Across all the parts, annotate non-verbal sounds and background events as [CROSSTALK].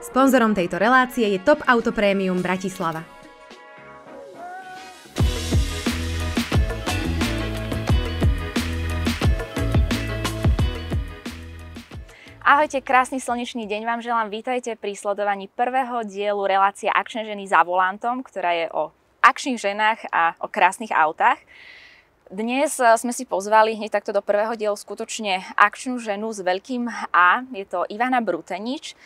Sponzorom tejto relácie je Top Auto Premium Bratislava. Ahojte, krásny slnečný deň vám želám. Vítajte pri sledovaní prvého dielu relácie Akčné ženy za volantom, ktorá je o akčných ženách a o krásnych autách. Dnes eh, sme si pozvali hneď takto do prvého dielu skutočne akčnú ženu s veľkým A. Je to Ivana Brutenič.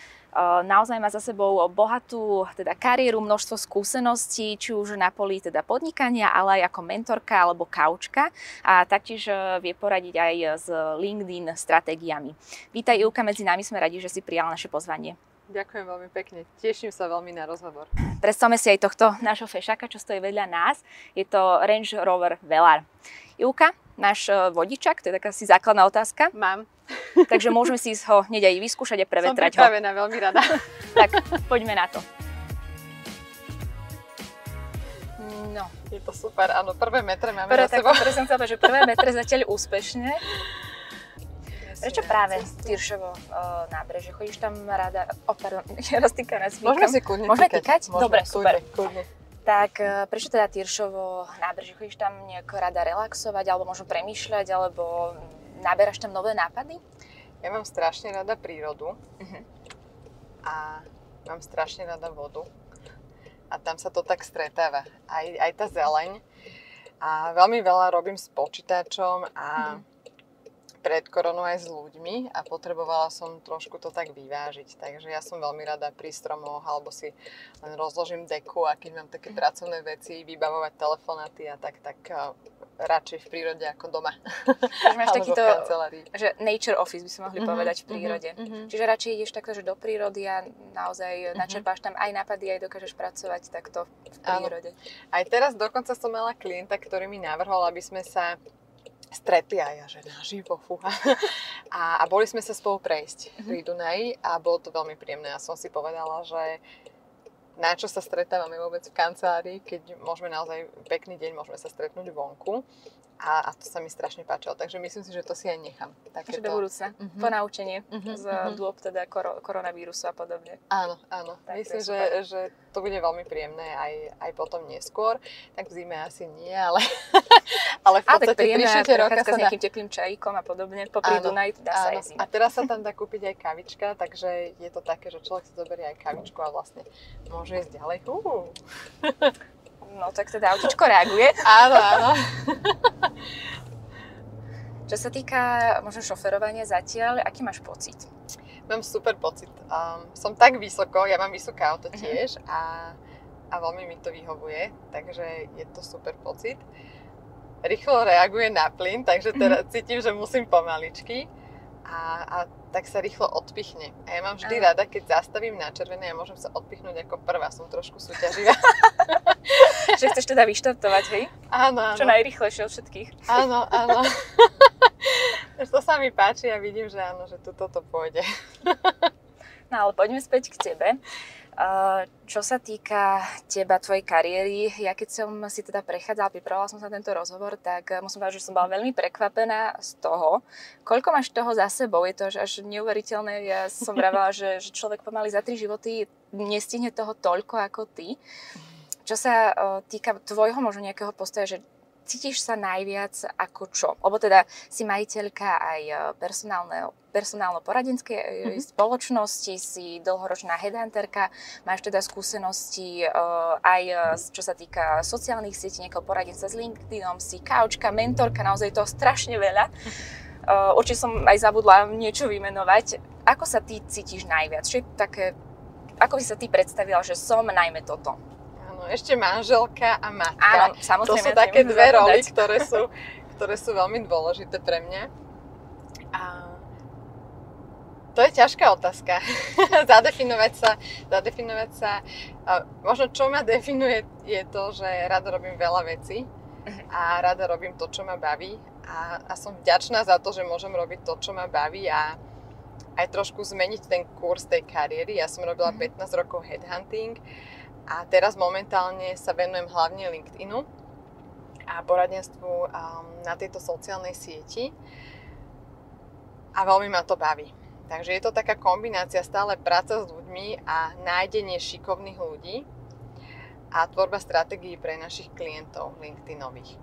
Naozaj má za sebou bohatú teda kariéru, množstvo skúseností, či už na poli teda podnikania, ale aj ako mentorka alebo kaučka a taktiež vie poradiť aj s LinkedIn stratégiami. Vítaj Ivka, medzi nami sme radi, že si prijala naše pozvanie. Ďakujem veľmi pekne. Teším sa veľmi na rozhovor. Predstavme si aj tohto nášho fešaka, čo stojí vedľa nás. Je to Range Rover Velar. Ivka, náš eh, vodičak, to je taká si základná otázka. Mám. Takže môžeme si ho hneď aj vyskúšať a prevetrať Som pripravená, ho. veľmi rada. [LAUGHS] tak, poďme na to. No. Je to super, áno, prvé metre máme prvé, za sebou. Tak, som chcela že prvé metre zatiaľ úspešne. Prečo práve Tyršovo uh, nábreže? Chodíš tam rada... O, oh, pardon, [LAUGHS] ja raz týka nás Môžeme si kľudne Môžeme týkať? Môžeme, Dobre, super. Kľudne. Tak uh, prečo teda Tyršovo nábreže? Chodíš tam nejak rada relaxovať, alebo možno premýšľať, alebo naberáš tam nové nápady? Ja mám strašne rada prírodu uh-huh. a mám strašne rada vodu. A tam sa to tak stretáva. Aj, aj tá zeleň. A veľmi veľa robím s počítačom a uh-huh pred koronou aj s ľuďmi a potrebovala som trošku to tak vyvážiť. Takže ja som veľmi rada pri stromoch alebo si len rozložím deku a keď mám také pracovné veci, vybavovať telefonáty a tak, tak uh, radšej v prírode ako doma. Takže máš [LAUGHS] takýto, že nature office by sme mohli uh-huh, povedať v prírode. Uh-huh. Čiže radšej ideš takto, že do prírody a naozaj uh-huh. načerpáš tam aj nápady, aj dokážeš pracovať takto v prírode. Áno. Aj teraz dokonca som mala klienta, ktorý mi navrhol, aby sme sa stretli aj ja, že naživo, fúha. A, a boli sme sa spolu prejsť mm-hmm. pri Dunaji a bolo to veľmi príjemné. Ja som si povedala, že na čo sa stretávame vôbec v kancelárii, keď môžeme naozaj pekný deň, môžeme sa stretnúť vonku a, a to sa mi strašne páčilo. Takže myslím si, že to si aj nechám. Takže do budúca. Uh-huh. Ponaučenie uh-huh. z uh-huh. dôb teda kor- koronavírusu a podobne. Áno, áno. Tak myslím, že, že to bude veľmi príjemné aj, aj potom neskôr. Tak v zime asi nie, ale, [LAUGHS] ale v podstate tri roka sa s nejakým dá... teplým čajíkom a podobne. Popri Dunaj dá sa aj zime. A teraz sa tam dá kúpiť aj kavička, takže je to také, že človek si zoberie aj kavičku a vlastne môže ísť ďalej. Uh. [LAUGHS] No tak teda autičko reaguje. [LAUGHS] áno, áno. [LAUGHS] Čo sa týka možno šoferovania zatiaľ, aký máš pocit? Mám super pocit. Um, som tak vysoko, ja mám vysoké auto mhm. tiež uh-huh. a, a veľmi mi to vyhovuje, takže je to super pocit. Rýchlo reaguje na plyn, takže teraz uh-huh. cítim, že musím pomaličky a, a tak sa rýchlo odpichne. A ja mám vždy uh-huh. rada, keď zastavím na červené a môžem sa odpichnúť ako prvá, som trošku súťaživá. [LAUGHS] [LAUGHS] že chceš teda vyštartovať, hej? Áno, áno. Čo najrychlejšie od všetkých. Áno, áno. [LAUGHS] to sa mi páči a vidím, že áno, že tu toto pôjde. no ale poďme späť k tebe. Čo sa týka teba, tvojej kariéry, ja keď som si teda prechádzala, pripravovala som sa tento rozhovor, tak musím povedať, že som bola veľmi prekvapená z toho, koľko máš toho za sebou. Je to až neuveriteľné. Ja som vravela, že, že človek pomaly za tri životy nestihne toho toľko ako ty. Čo sa týka tvojho možno nejakého postoja, že cítiš sa najviac ako čo? Lebo teda si majiteľka aj personálno-poradenskej mm-hmm. spoločnosti, si dlhoročná headhunterka, máš teda skúsenosti uh, aj čo sa týka sociálnych sietí, nejakého poradenca s LinkedInom, si kaučka, mentorka, naozaj toho strašne veľa. Uh, určite som aj zabudla niečo vymenovať. Ako sa ty cítiš najviac? Čo je také, ako by sa ty predstavila, že som najmä toto? Áno, ešte manželka a matka. Áno, samozrejme. To sú také dve roly, ktoré sú, [LAUGHS] ktoré sú veľmi dôležité pre mňa. A to je ťažká otázka. [LAUGHS] zadefinovať sa, zadefinovať sa. A možno čo ma definuje je to, že rada robím veľa vecí a rada robím to, čo ma baví. A, a som vďačná za to, že môžem robiť to, čo ma baví a aj trošku zmeniť ten kurz tej kariéry. Ja som robila 15 mhm. rokov headhunting a teraz momentálne sa venujem hlavne LinkedInu a poradenstvu um, na tejto sociálnej sieti. A veľmi ma to baví. Takže je to taká kombinácia stále práca s ľuďmi a nájdenie šikovných ľudí a tvorba stratégií pre našich klientov LinkedInových.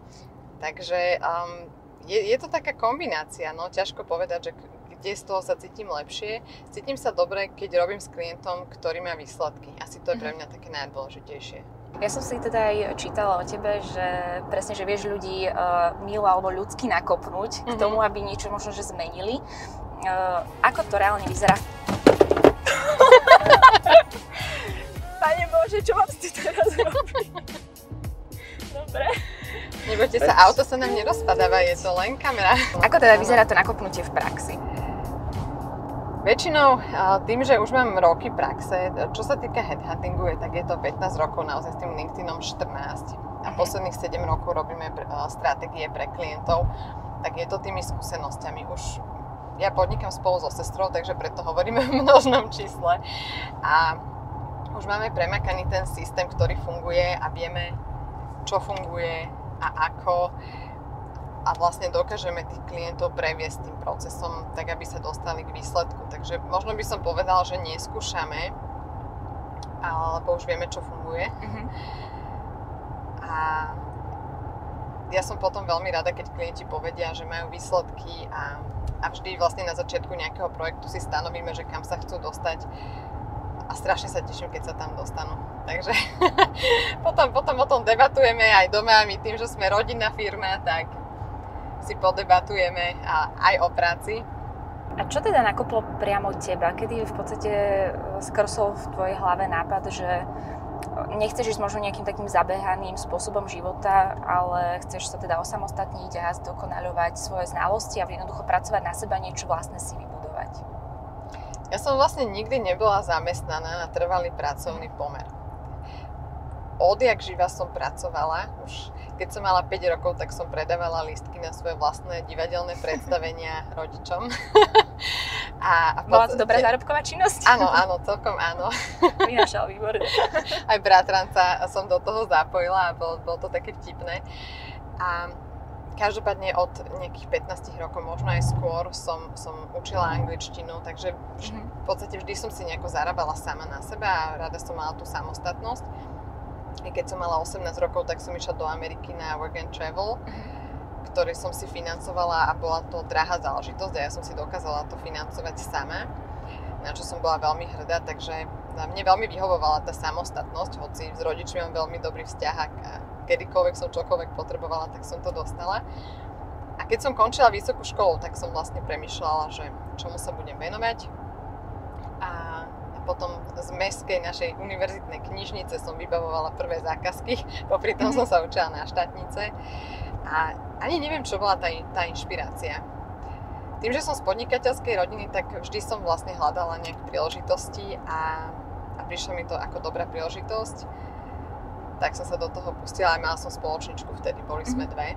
Takže um, je, je to taká kombinácia, no ťažko povedať, že kde z toho sa cítim lepšie. Cítim sa dobre, keď robím s klientom, ktorý má výsledky. Asi to je pre mhm. mňa také najdôležitejšie. Ja som si teda aj čítala o tebe, že presne, že vieš ľudí uh, milo alebo ľudsky nakopnúť mm-hmm. k mhm. tomu, aby niečo možno, že zmenili. Uh, ako to reálne vyzerá? [LAUGHS] Pane Bože, čo mám si teraz? Dobre. Nebojte sa, auto sa nám nerozpadáva, je to len kamera. Ako teda vyzerá to nakopnutie v praxi? Väčšinou tým, že už mám roky praxe, čo sa týka headhuntingu, je, tak je to 15 rokov, naozaj s tým LinkedInom 14 a mhm. posledných 7 rokov robíme stratégie pre klientov, tak je to tými skúsenosťami. Už ja podnikám spolu so sestrou, takže preto hovoríme [LAUGHS] v množnom čísle. A už máme premakaný ten systém, ktorý funguje a vieme, čo funguje a ako a vlastne dokážeme tých klientov previesť tým procesom, tak aby sa dostali k výsledku. Takže možno by som povedala, že neskúšame, alebo už vieme, čo funguje. Mm-hmm. A ja som potom veľmi rada, keď klienti povedia, že majú výsledky a, a vždy vlastne na začiatku nejakého projektu si stanovíme, že kam sa chcú dostať a strašne sa teším, keď sa tam dostanú. Takže [LAUGHS] potom, potom o tom debatujeme aj doma, my tým, že sme rodinná firma, tak si podebatujeme a aj o práci. A čo teda nakoplo priamo teba? Kedy v podstate e, skrsol v tvojej hlave nápad, že nechceš ísť možno nejakým takým zabehaným spôsobom života, ale chceš sa teda osamostatniť a zdokonaľovať svoje znalosti a jednoducho pracovať na seba, niečo vlastné si vybudovať? Ja som vlastne nikdy nebola zamestnaná na trvalý pracovný pomer. Odjak živa som pracovala, už keď som mala 5 rokov, tak som predávala listky na svoje vlastné divadelné predstavenia [LAUGHS] rodičom. [LAUGHS] a, a Bola to dobrá zárobková činnosť? Áno, áno, celkom áno. [LAUGHS] Vynašal výborne. Aj bratranca som do toho zapojila a bolo, bolo to také vtipné. A každopádne od nejakých 15 rokov, možno aj skôr, som, som učila angličtinu, takže mm-hmm. v podstate vždy som si nejako zarábala sama na seba a rada som mala tú samostatnosť keď som mala 18 rokov, tak som išla do Ameriky na work and travel, ktorý som si financovala a bola to drahá záležitosť a ja som si dokázala to financovať sama, na čo som bola veľmi hrdá, takže mne veľmi vyhovovala tá samostatnosť, hoci s rodičmi mám veľmi dobrý vzťah a kedykoľvek som čokoľvek potrebovala, tak som to dostala. A keď som končila vysokú školu, tak som vlastne premyšľala, že čomu sa budem venovať. A potom z mestskej našej univerzitnej knižnice som vybavovala prvé zákazky, [LAUGHS] popri tom som sa učila na štátnice a ani neviem, čo bola tá, tá inšpirácia. Tým, že som z podnikateľskej rodiny, tak vždy som vlastne hľadala nejaké príležitosti a, a prišla mi to ako dobrá príležitosť. Tak som sa do toho pustila, aj mala som spoločničku, vtedy boli sme mhm. dve.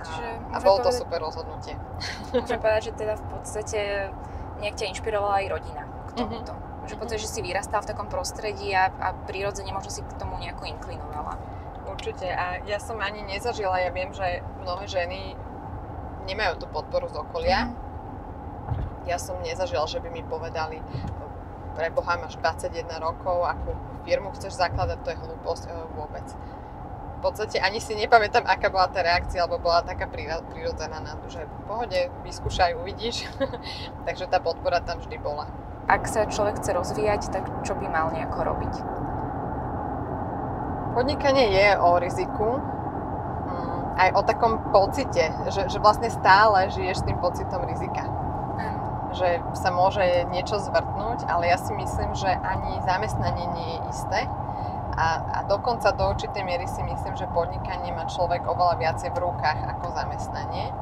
A, a bolo povedať, to super rozhodnutie. Môžem [LAUGHS] povedať, že teda v podstate nejak ťa inšpirovala aj rodina tomuto. Mm-hmm. Že pocit, že si vyrastal v takom prostredí a, a prirodzene možno si k tomu nejako inklinovala. Určite. A ja som ani nezažila, ja viem, že mnohé ženy nemajú tú podporu z okolia. Mm-hmm. Ja som nezažila, že by mi povedali, pre Boha máš 21 rokov, akú firmu chceš zakladať, to je hlúposť e, vôbec. V podstate ani si nepamätám, aká bola tá reakcia, alebo bola taká prirodzená na to, že v pohode, vyskúšaj, uvidíš. [LAUGHS] Takže tá podpora tam vždy bola ak sa človek chce rozvíjať, tak čo by mal nejako robiť? Podnikanie je o riziku, mm, aj o takom pocite, že, že vlastne stále žiješ s tým pocitom rizika. Že sa môže niečo zvrtnúť, ale ja si myslím, že ani zamestnanie nie je isté. A, a dokonca do určitej miery si myslím, že podnikanie má človek oveľa viacej v rukách ako zamestnanie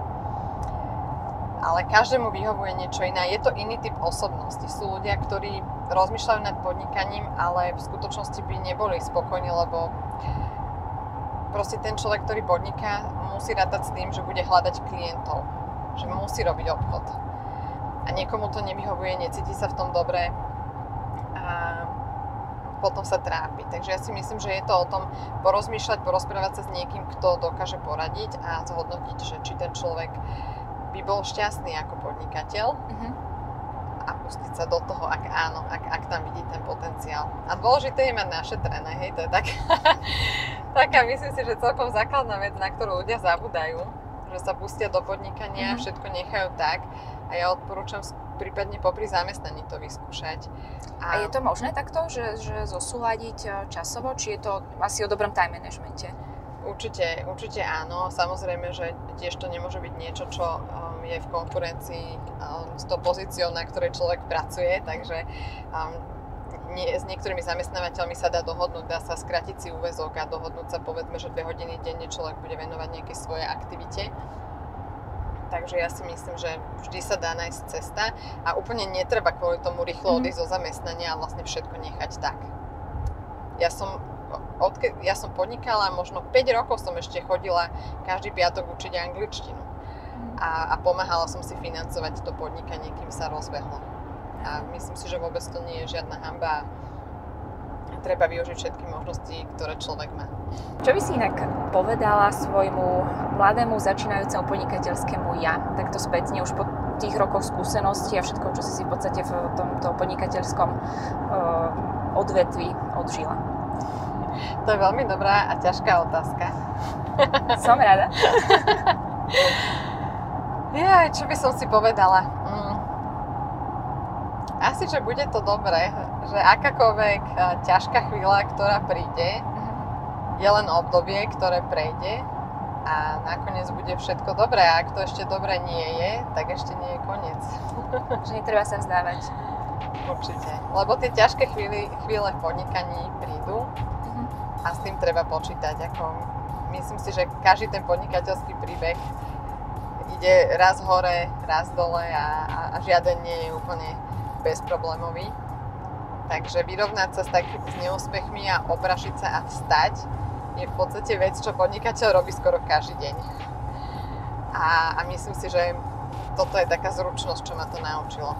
ale každému vyhovuje niečo iné. Je to iný typ osobnosti. Sú ľudia, ktorí rozmýšľajú nad podnikaním, ale v skutočnosti by neboli spokojní, lebo proste ten človek, ktorý podniká, musí rátať s tým, že bude hľadať klientov, že musí robiť obchod. A niekomu to nevyhovuje, necíti sa v tom dobre a potom sa trápi. Takže ja si myslím, že je to o tom porozmýšľať, porozprávať sa s niekým, kto dokáže poradiť a zhodnotiť, že či ten človek by bol šťastný ako podnikateľ. Uh-huh. pustiť sa do toho, ak áno, ak, ak tam vidí ten potenciál. A dôležité je mať našetrené, hej, to je tak, [LAUGHS] taká, myslím si, že celkom základná vec, na ktorú ľudia zabudajú, že sa pustia do podnikania, mm-hmm. všetko nechajú tak a ja odporúčam prípadne popri zamestnaní to vyskúšať. A, a je to možné takto, že, že zosúľadiť e, časovo, či je to asi o dobrom time managemente? Určite, určite áno. Samozrejme, že tiež to nemôže byť niečo, čo um, je v konkurencii um, s tou pozíciou, na ktorej človek pracuje, takže um, nie, s niektorými zamestnávateľmi sa dá dohodnúť, dá sa skrátiť si úvezok a dohodnúť sa povedzme, že dve hodiny denne človek bude venovať nejakej svojej aktivite. Takže ja si myslím, že vždy sa dá nájsť cesta a úplne netreba kvôli tomu rýchlo mhm. odísť mm. zo zamestnania a vlastne všetko nechať tak. Ja som, odke, ja som podnikala, možno 5 rokov som ešte chodila každý piatok učiť angličtinu. Mm. A, a pomáhala som si financovať to podnikanie, kým sa rozbehlo. A myslím si, že vôbec to nie je žiadna hamba treba využiť všetky možnosti, ktoré človek má. Čo by si inak povedala svojmu mladému začínajúcemu podnikateľskému ja, takto spätne už po tých rokoch skúseností a všetko, čo si si v podstate v tomto podnikateľskom uh, odvetvi odžila? To je veľmi dobrá a ťažká otázka. Som rada. ja, čo by som si povedala? Mm. Asi, že bude to dobré, že akákoľvek e, ťažká chvíľa, ktorá príde, je len obdobie, ktoré prejde a nakoniec bude všetko dobré. A ak to ešte dobre nie je, tak ešte nie je koniec. [LAUGHS] Že netreba sa vzdávať. Určite. Lebo tie ťažké chvíle, chvíle v podnikaní prídu a s tým treba počítať. Ako, myslím si, že každý ten podnikateľský príbeh ide raz hore, raz dole a, a, a žiaden nie je úplne bezproblémový. Takže vyrovnať sa s takými neúspechmi a oprašiť sa a vstať je v podstate vec, čo podnikateľ robí skoro každý deň. A, a myslím si, že toto je taká zručnosť, čo ma to naučilo.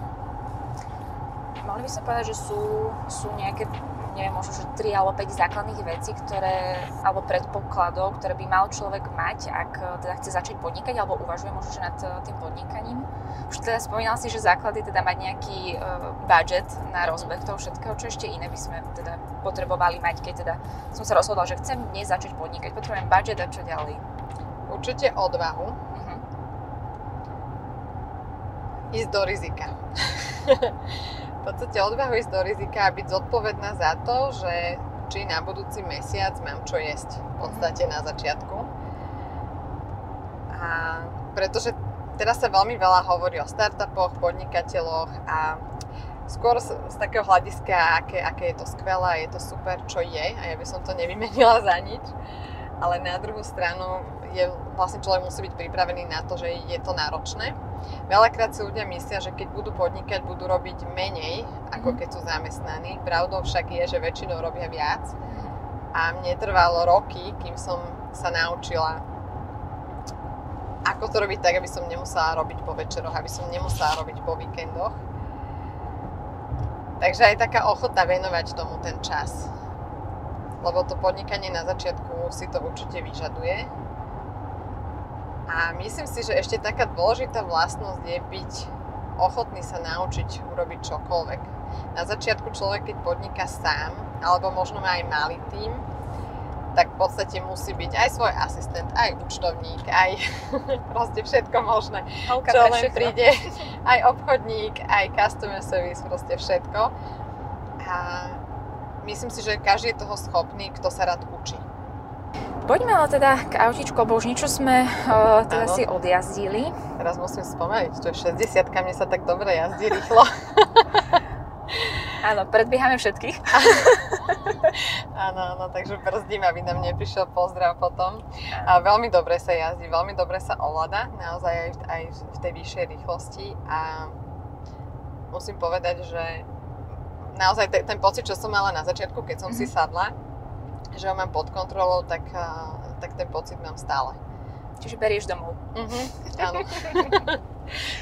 Mohli by sa povedať, že sú, sú nejaké neviem, možno, že 3 alebo 5 základných vecí, ktoré, alebo predpokladov, ktoré by mal človek mať, ak eh, teda chce začať podnikať, alebo uvažuje možno, že nad eh, tým podnikaním. Už teda spomínal si, že základy teda mať nejaký uh, budget na rozbeh toho všetkého, čo ešte iné by sme teda potrebovali mať, keď teda som sa rozhodla, že chcem dnes začať podnikať, potrebujem budget a čo ďalej? Určite odvahu. Uh-huh. Ísť do rizika. [LAUGHS] v podstate odvahu ísť do rizika a byť zodpovedná za to, že či na budúci mesiac mám čo jesť v podstate na začiatku. A pretože teraz sa veľmi veľa hovorí o startupoch, podnikateľoch a skôr z, z takého hľadiska, aké, aké je to skvelé, je to super, čo je a ja by som to nevymenila za nič. Ale na druhú stranu je, vlastne človek musí byť pripravený na to, že je to náročné Veľakrát si ľudia myslia, že keď budú podnikať, budú robiť menej, ako mhm. keď sú zamestnaní. Pravdou však je, že väčšinou robia viac. A mne trvalo roky, kým som sa naučila, ako to robiť tak, aby som nemusela robiť po večeroch, aby som nemusela robiť po víkendoch. Takže aj taká ochota venovať tomu ten čas. Lebo to podnikanie na začiatku si to určite vyžaduje a myslím si, že ešte taká dôležitá vlastnosť je byť ochotný sa naučiť urobiť čokoľvek. Na začiatku človek, keď podniká sám, alebo možno má aj malý tým, tak v podstate musí byť aj svoj asistent, aj účtovník, aj [LAUGHS] proste všetko možné, Holka čo len príde, aj obchodník, aj customer service, proste všetko. A myslím si, že každý je toho schopný, kto sa rád učí. Poďme ale teda k autičku, lebo už niečo sme uh, teda ano. si odjazdili. Teraz musím spomeniť, to je 60 mne sa tak dobre jazdí rýchlo. [LAUGHS] Áno, predbiehame všetkých. [LAUGHS] Áno, áno, takže brzdím, aby nám neprišiel pozdrav potom. A veľmi dobre sa jazdí, veľmi dobre sa ovláda, naozaj aj, aj v tej vyššej rýchlosti a musím povedať, že naozaj ten, pocit, čo som mala na začiatku, keď som mm-hmm. si sadla, že ho mám pod kontrolou, tak, tak ten pocit mám stále. Čiže berieš domov. Uh-huh, [LAUGHS] áno.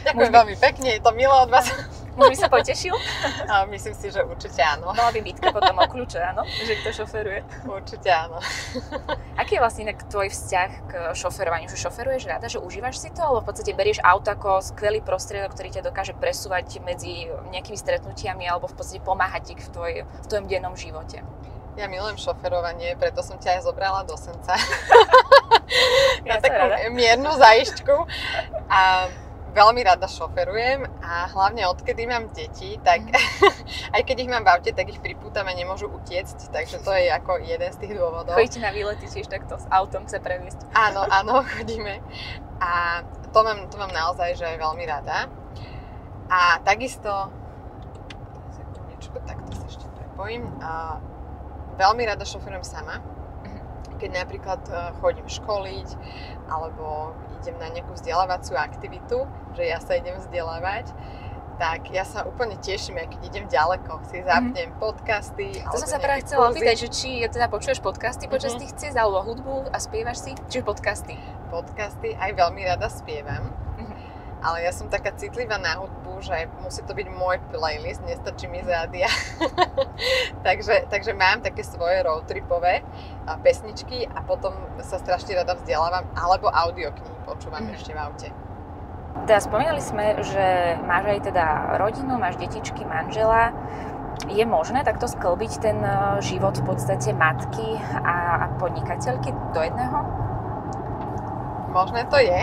Ďakujem veľmi pekne, je to milé od vás. Muž by sa potešil? A myslím si, že určite áno. Mala by bitka potom o kľúče, áno? Že kto šoferuje. Určite áno. Aký je vlastne inak tvoj vzťah k šoferovaniu? Že šoferuješ rada, že užívaš si to? Alebo v podstate berieš auto ako skvelý prostriedok, ktorý ťa dokáže presúvať medzi nejakými stretnutiami alebo v podstate pomáhať ti v, tvoj, v tvojom dennom živote? Ja milujem šoferovanie, preto som ťa aj zobrala do Senca. [LAUGHS] na Ja som takú rada. miernu zaištku. A veľmi rada šoferujem a hlavne odkedy mám deti, tak Mhm. [LAUGHS] aj keď ich mám v aute, tak ich pripútam a nemôžu utiecť, takže to je ako jeden z tých dôvodov. Chodíte na výlety tiež takto s autom chce previesť. Áno, áno, [LAUGHS] chodíme. A to mám, to mám naozaj, že veľmi rada. A takisto, sekundičku, takto sa ešte prepojím. A veľmi rada šoferujem sama. Keď napríklad e, chodím školiť, alebo idem na nejakú vzdelávaciu aktivitu, že ja sa idem vzdelávať, tak ja sa úplne teším, aj keď idem ďaleko, si zapnem podcasty. To som sa práve nejaké chcela opýtať, že či teda počuješ podcasty počas Mhm. tých ciest, alebo hudbu a spievaš si, čiže podcasty. podcasty, aj veľmi rada spievam. Mhm. Ale ja som taká citlivá na hudbu, že musí to byť môj playlist, nestačí mi z rádia. [LAUGHS] takže, takže mám také svoje roadtripové pesničky a potom sa strašne rada vzdelávam, alebo audioknihy počúvam Mhm. ešte v aute. Teda spomínali sme, že máš aj teda rodinu, máš detičky, manžela. Je možné takto sklbiť ten e, život v podstate matky a, a podnikateľky do jedného? Možné to je,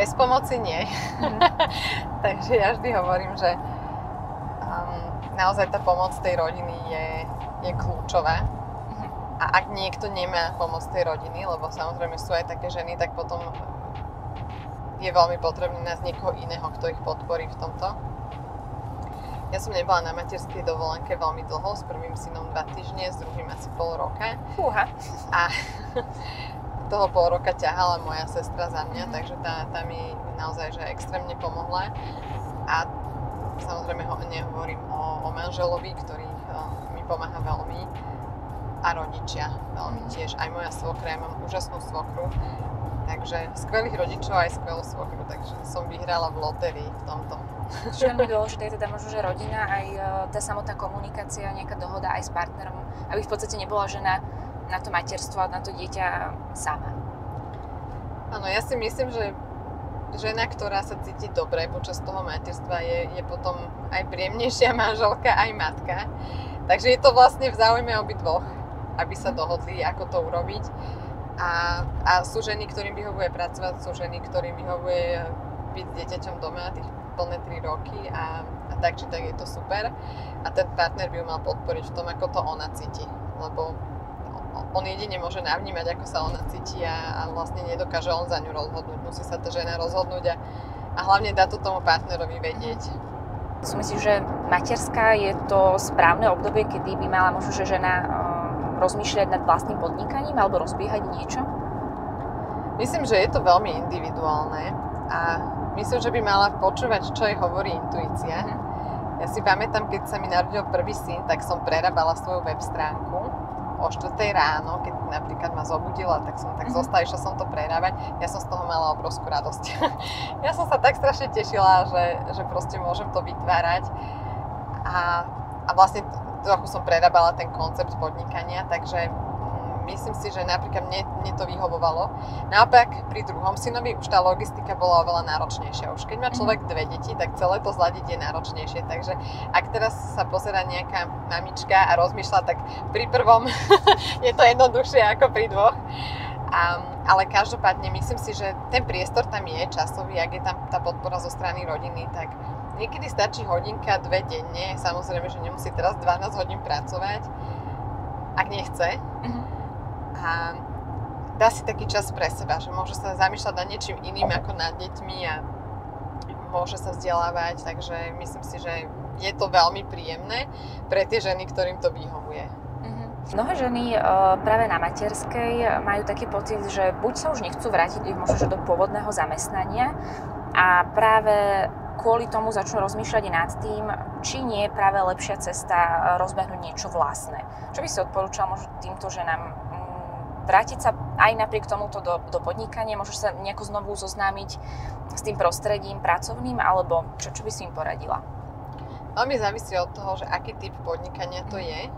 bez pomoci nie. Mhm. [LAUGHS] takže ja vždy hovorím, že um, naozaj tá pomoc tej rodiny je, je kľúčová. Mhm. A ak niekto nemá pomoc tej rodiny, lebo samozrejme sú aj také ženy, tak potom je veľmi potrebné nájsť niekoho iného, kto ich podporí v tomto. Ja som nebola na materskej dovolenke veľmi dlho, s prvým synom dva týždne, s druhým asi pol roka. Fúha. A [LAUGHS] toho pol roka ťahala moja sestra za mňa, Mhm. takže tá, tá mi naozaj že extrémne pomohla. A samozrejme ho, nehovorím o, o manželovi, ktorý uh, mi pomáha veľmi. A rodičia veľmi Mhm. tiež. Aj moja svokra, ja mám úžasnú svokru. Takže skvelých rodičov aj skvelú svokru, takže som vyhrala v lotérii v tomto. Čo je veľmi [LAUGHS] dôležité, je teda možno, že rodina, aj e, tá samotná komunikácia, nejaká dohoda aj s partnerom, aby v podstate nebola žena na to materstvo a na to dieťa sama. Áno, ja si myslím, že žena, ktorá sa cíti dobre počas toho materstva, je, je potom aj príjemnejšia [LAUGHS] manželka, aj matka. Takže je to vlastne v záujme obidvoch, aby sa dohodli, ako to urobiť. A, a sú ženy, ktorým vyhovuje pracovať, sú ženy, ktorým vyhovuje byť s dieťaťom doma tých plné 3 roky a, a tak či tak je to super. A ten partner by ju mal podporiť v tom, ako to ona cíti. Lebo on jedine môže navnímať, ako sa ona cíti a, a vlastne nedokáže on za ňu rozhodnúť. Musí sa tá žena rozhodnúť a, a hlavne dá to tomu partnerovi vedieť. Si myslíš, že materská je to správne obdobie, kedy by mala možno, že žena e, rozmýšľať nad vlastným podnikaním alebo rozbiehať niečo? Myslím, že je to veľmi individuálne a myslím, že by mala počúvať, čo jej hovorí intuícia. Mhm. Ja si pamätám, keď sa mi narodil prvý syn, tak som prerábala svoju web stránku o 4 ráno, keď napríklad ma zobudila, tak som tak Mhm. zostala, išla som to prerábať. Ja som z toho mala obrovskú radosť. [LAUGHS] ja som sa tak strašne tešila, že, že proste môžem to vytvárať. A, a vlastne trochu som prerábala ten koncept podnikania, takže myslím si, že napríklad mne, mne to vyhovovalo. Naopak pri druhom synovi už tá logistika bola oveľa náročnejšia. Už keď má človek dve deti, tak celé to zladiť je náročnejšie. Takže ak teraz sa pozera nejaká mamička a rozmýšľa, tak pri prvom [LAUGHS] je to jednoduchšie ako pri dvoch. A, ale každopádne myslím si, že ten priestor tam je časový, ak je tam tá podpora zo strany rodiny, tak niekedy stačí hodinka, dve denne. Samozrejme, že nemusí teraz 12 hodín pracovať, ak nechce. Mhm. A dá si taký čas pre seba, že môže sa zamýšľať nad niečím iným ako nad deťmi a môže sa vzdelávať, takže myslím si, že je to veľmi príjemné pre tie ženy, ktorým to vyhovuje. Mhm. Mnohé ženy e, práve na materskej majú taký pocit, že buď sa už nechcú vrátiť možno do pôvodného zamestnania a práve kvôli tomu začnú rozmýšľať nad tým, či nie je práve lepšia cesta rozbehnúť niečo vlastné. Čo by si odporúčal možno týmto ženám vrátiť sa aj napriek tomuto do, do podnikania, možno sa nejako znovu zoznámiť s tým prostredím pracovným, alebo čo, čo by si im poradila? veľmi závisí od toho, že aký typ podnikania to je.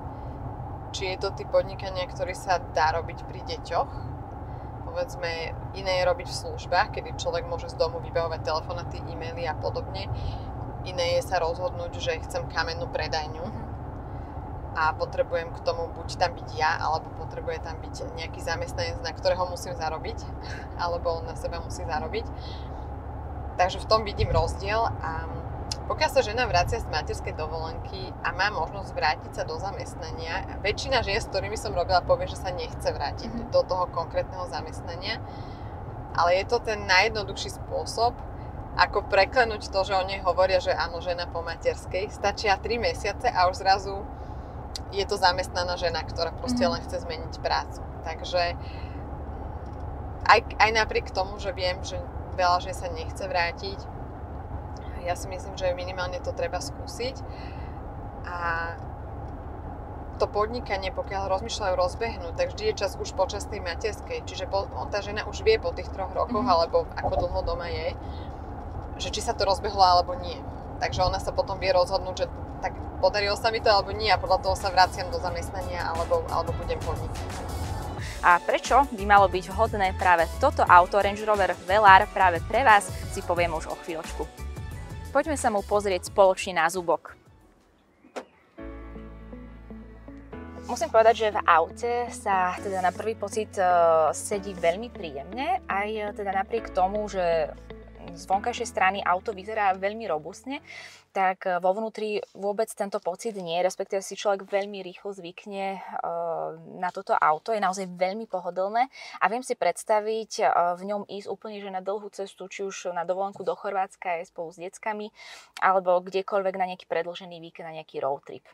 Či je to typ podnikania, ktorý sa dá robiť pri deťoch. Povedzme, iné je robiť v službách, kedy človek môže z domu vybavovať telefonaty, e-maily a podobne. Iné je sa rozhodnúť, že chcem kamennú predajňu a potrebujem k tomu buď tam byť ja, alebo potrebuje tam byť nejaký zamestnanec, na ktorého musím zarobiť, [LAUGHS] alebo on na seba musí zarobiť. Takže v tom vidím rozdiel a pokiaľ sa žena vracia z materskej dovolenky a má možnosť vrátiť sa do zamestnania, väčšina žien, s ktorými som robila, povie, že sa nechce vrátiť mm-hmm. do toho konkrétneho zamestnania, ale je to ten najjednoduchší spôsob, ako preklenúť to, že o nej hovoria, že áno, žena po materskej. Stačia 3 mesiace a už zrazu je to zamestnaná žena, ktorá proste mm-hmm. len chce zmeniť prácu. Takže aj, aj napriek tomu, že viem, že veľa že sa nechce vrátiť, ja si myslím, že minimálne to treba skúsiť. A to podnikanie, pokiaľ rozmýšľajú rozbehnúť, tak vždy je čas už počas tej materskej. Čiže po, tá žena už vie po tých troch rokoch, mm-hmm. alebo ako dlho doma je, že či sa to rozbehlo alebo nie. Takže ona sa potom vie rozhodnúť, že tak podarilo sa mi to alebo nie a podľa toho sa vraciam do zamestnania alebo, alebo budem podnikať. A prečo by malo byť vhodné práve toto auto Range Rover Velar práve pre vás, si poviem už o chvíľočku. Poďme sa mu pozrieť spoločne na zubok. Musím povedať, že v aute sa teda na prvý pocit uh, sedí veľmi príjemne, aj uh, teda napriek tomu, že z vonkajšej strany auto vyzerá veľmi robustne, tak eh, vo vnútri vôbec tento pocit nie, respektíve si človek veľmi rýchlo zvykne eh, na toto auto, je naozaj veľmi pohodlné a viem si predstaviť eh, v ňom ísť úplne že na dlhú cestu, či už na dovolenku do Chorvátska aj spolu s deckami, alebo kdekoľvek na nejaký predlžený víkend, na nejaký road trip.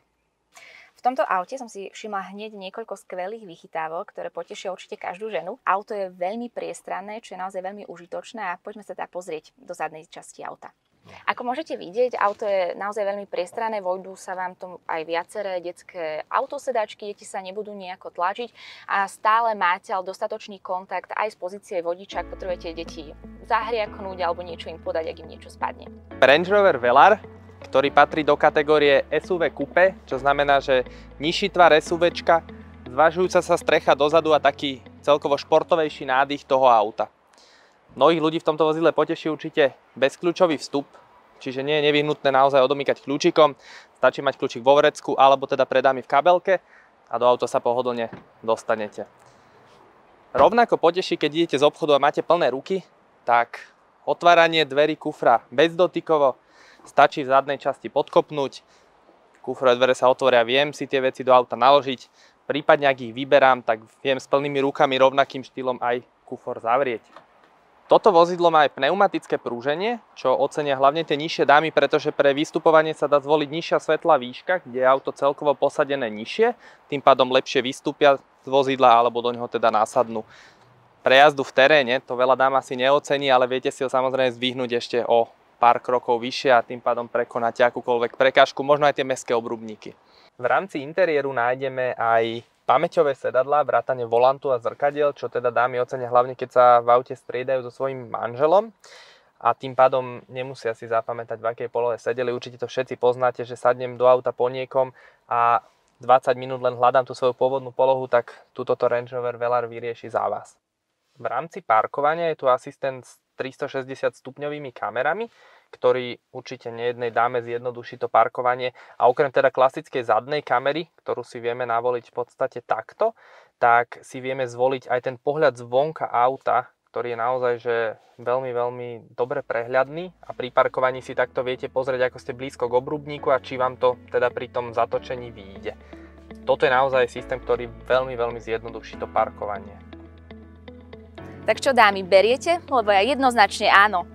V tomto aute som si všimla hneď niekoľko skvelých vychytávok, ktoré potešia určite každú ženu. Auto je veľmi priestranné, čo je naozaj veľmi užitočné a poďme sa teda pozrieť do zadnej časti auta. Ako môžete vidieť, auto je naozaj veľmi priestranné, vojdú sa vám tomu aj viaceré detské autosedačky, deti sa nebudú nejako tlačiť a stále máte ale dostatočný kontakt aj z pozície vodiča, ak potrebujete deti zahriaknúť alebo niečo im podať, ak im niečo spadne. Range Rover Velar ktorý patrí do kategórie SUV Coupe, čo znamená, že nižší tvar SUVčka, zvažujúca sa strecha dozadu a taký celkovo športovejší nádych toho auta. Mnohých ľudí v tomto vozidle poteší určite bezkľúčový vstup, čiže nie je nevyhnutné naozaj odomýkať kľúčikom, stačí mať kľúčik vo vrecku alebo teda predámi v kabelke a do auta sa pohodlne dostanete. Rovnako poteší, keď idete z obchodu a máte plné ruky, tak otváranie dverí kufra bezdotykovo, Stačí v zadnej časti podkopnúť, kufrové dvere sa otvoria, viem si tie veci do auta naložiť, prípadne ak ich vyberám, tak viem s plnými rukami rovnakým štýlom aj kufor zavrieť. Toto vozidlo má aj pneumatické prúženie, čo ocenia hlavne tie nižšie dámy, pretože pre vystupovanie sa dá zvoliť nižšia svetlá výška, kde je auto celkovo posadené nižšie, tým pádom lepšie vystúpia z vozidla alebo do neho teda násadnú. Pre jazdu v teréne to veľa dám asi neocení, ale viete si ho samozrejme zdvihnúť ešte o pár krokov vyššie a tým pádom prekonať akúkoľvek prekážku, možno aj tie mestské obrubníky. V rámci interiéru nájdeme aj pamäťové sedadlá, vrátane volantu a zrkadiel, čo teda dámy ocenia hlavne keď sa v aute striedajú so svojím manželom a tým pádom nemusia si zapamätať, v akej polohe sedeli. Určite to všetci poznáte, že sadnem do auta po niekom a 20 minút len hľadám tú svoju pôvodnú polohu, tak túto Range Rover Velar vyrieši za vás. V rámci parkovania je tu asistent 360 stupňovými kamerami, ktorý určite nejednej dáme zjednoduší to parkovanie. A okrem teda klasickej zadnej kamery, ktorú si vieme navoliť v podstate takto, tak si vieme zvoliť aj ten pohľad zvonka auta, ktorý je naozaj že veľmi, veľmi dobre prehľadný a pri parkovaní si takto viete pozrieť, ako ste blízko k obrubníku a či vám to teda pri tom zatočení vyjde. Toto je naozaj systém, ktorý veľmi, veľmi zjednoduší to parkovanie. Tak čo dámy, beriete? Lebo ja jednoznačne áno.